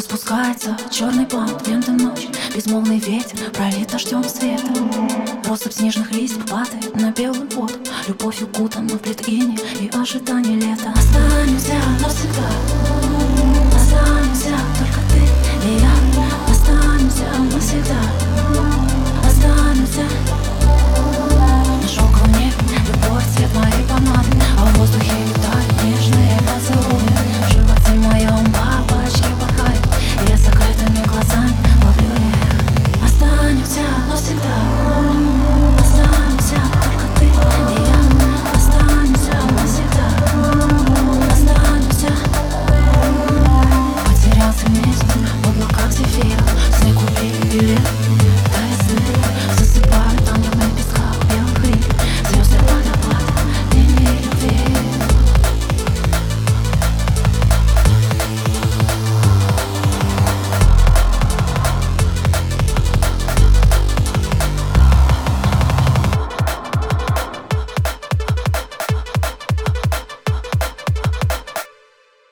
Распускается черный план, венты ночь Безмолвный ветер пролит дождем света Россыпь снежных листьев падает на белый пот Любовь укутана в плетине и ожидание лета. Оставь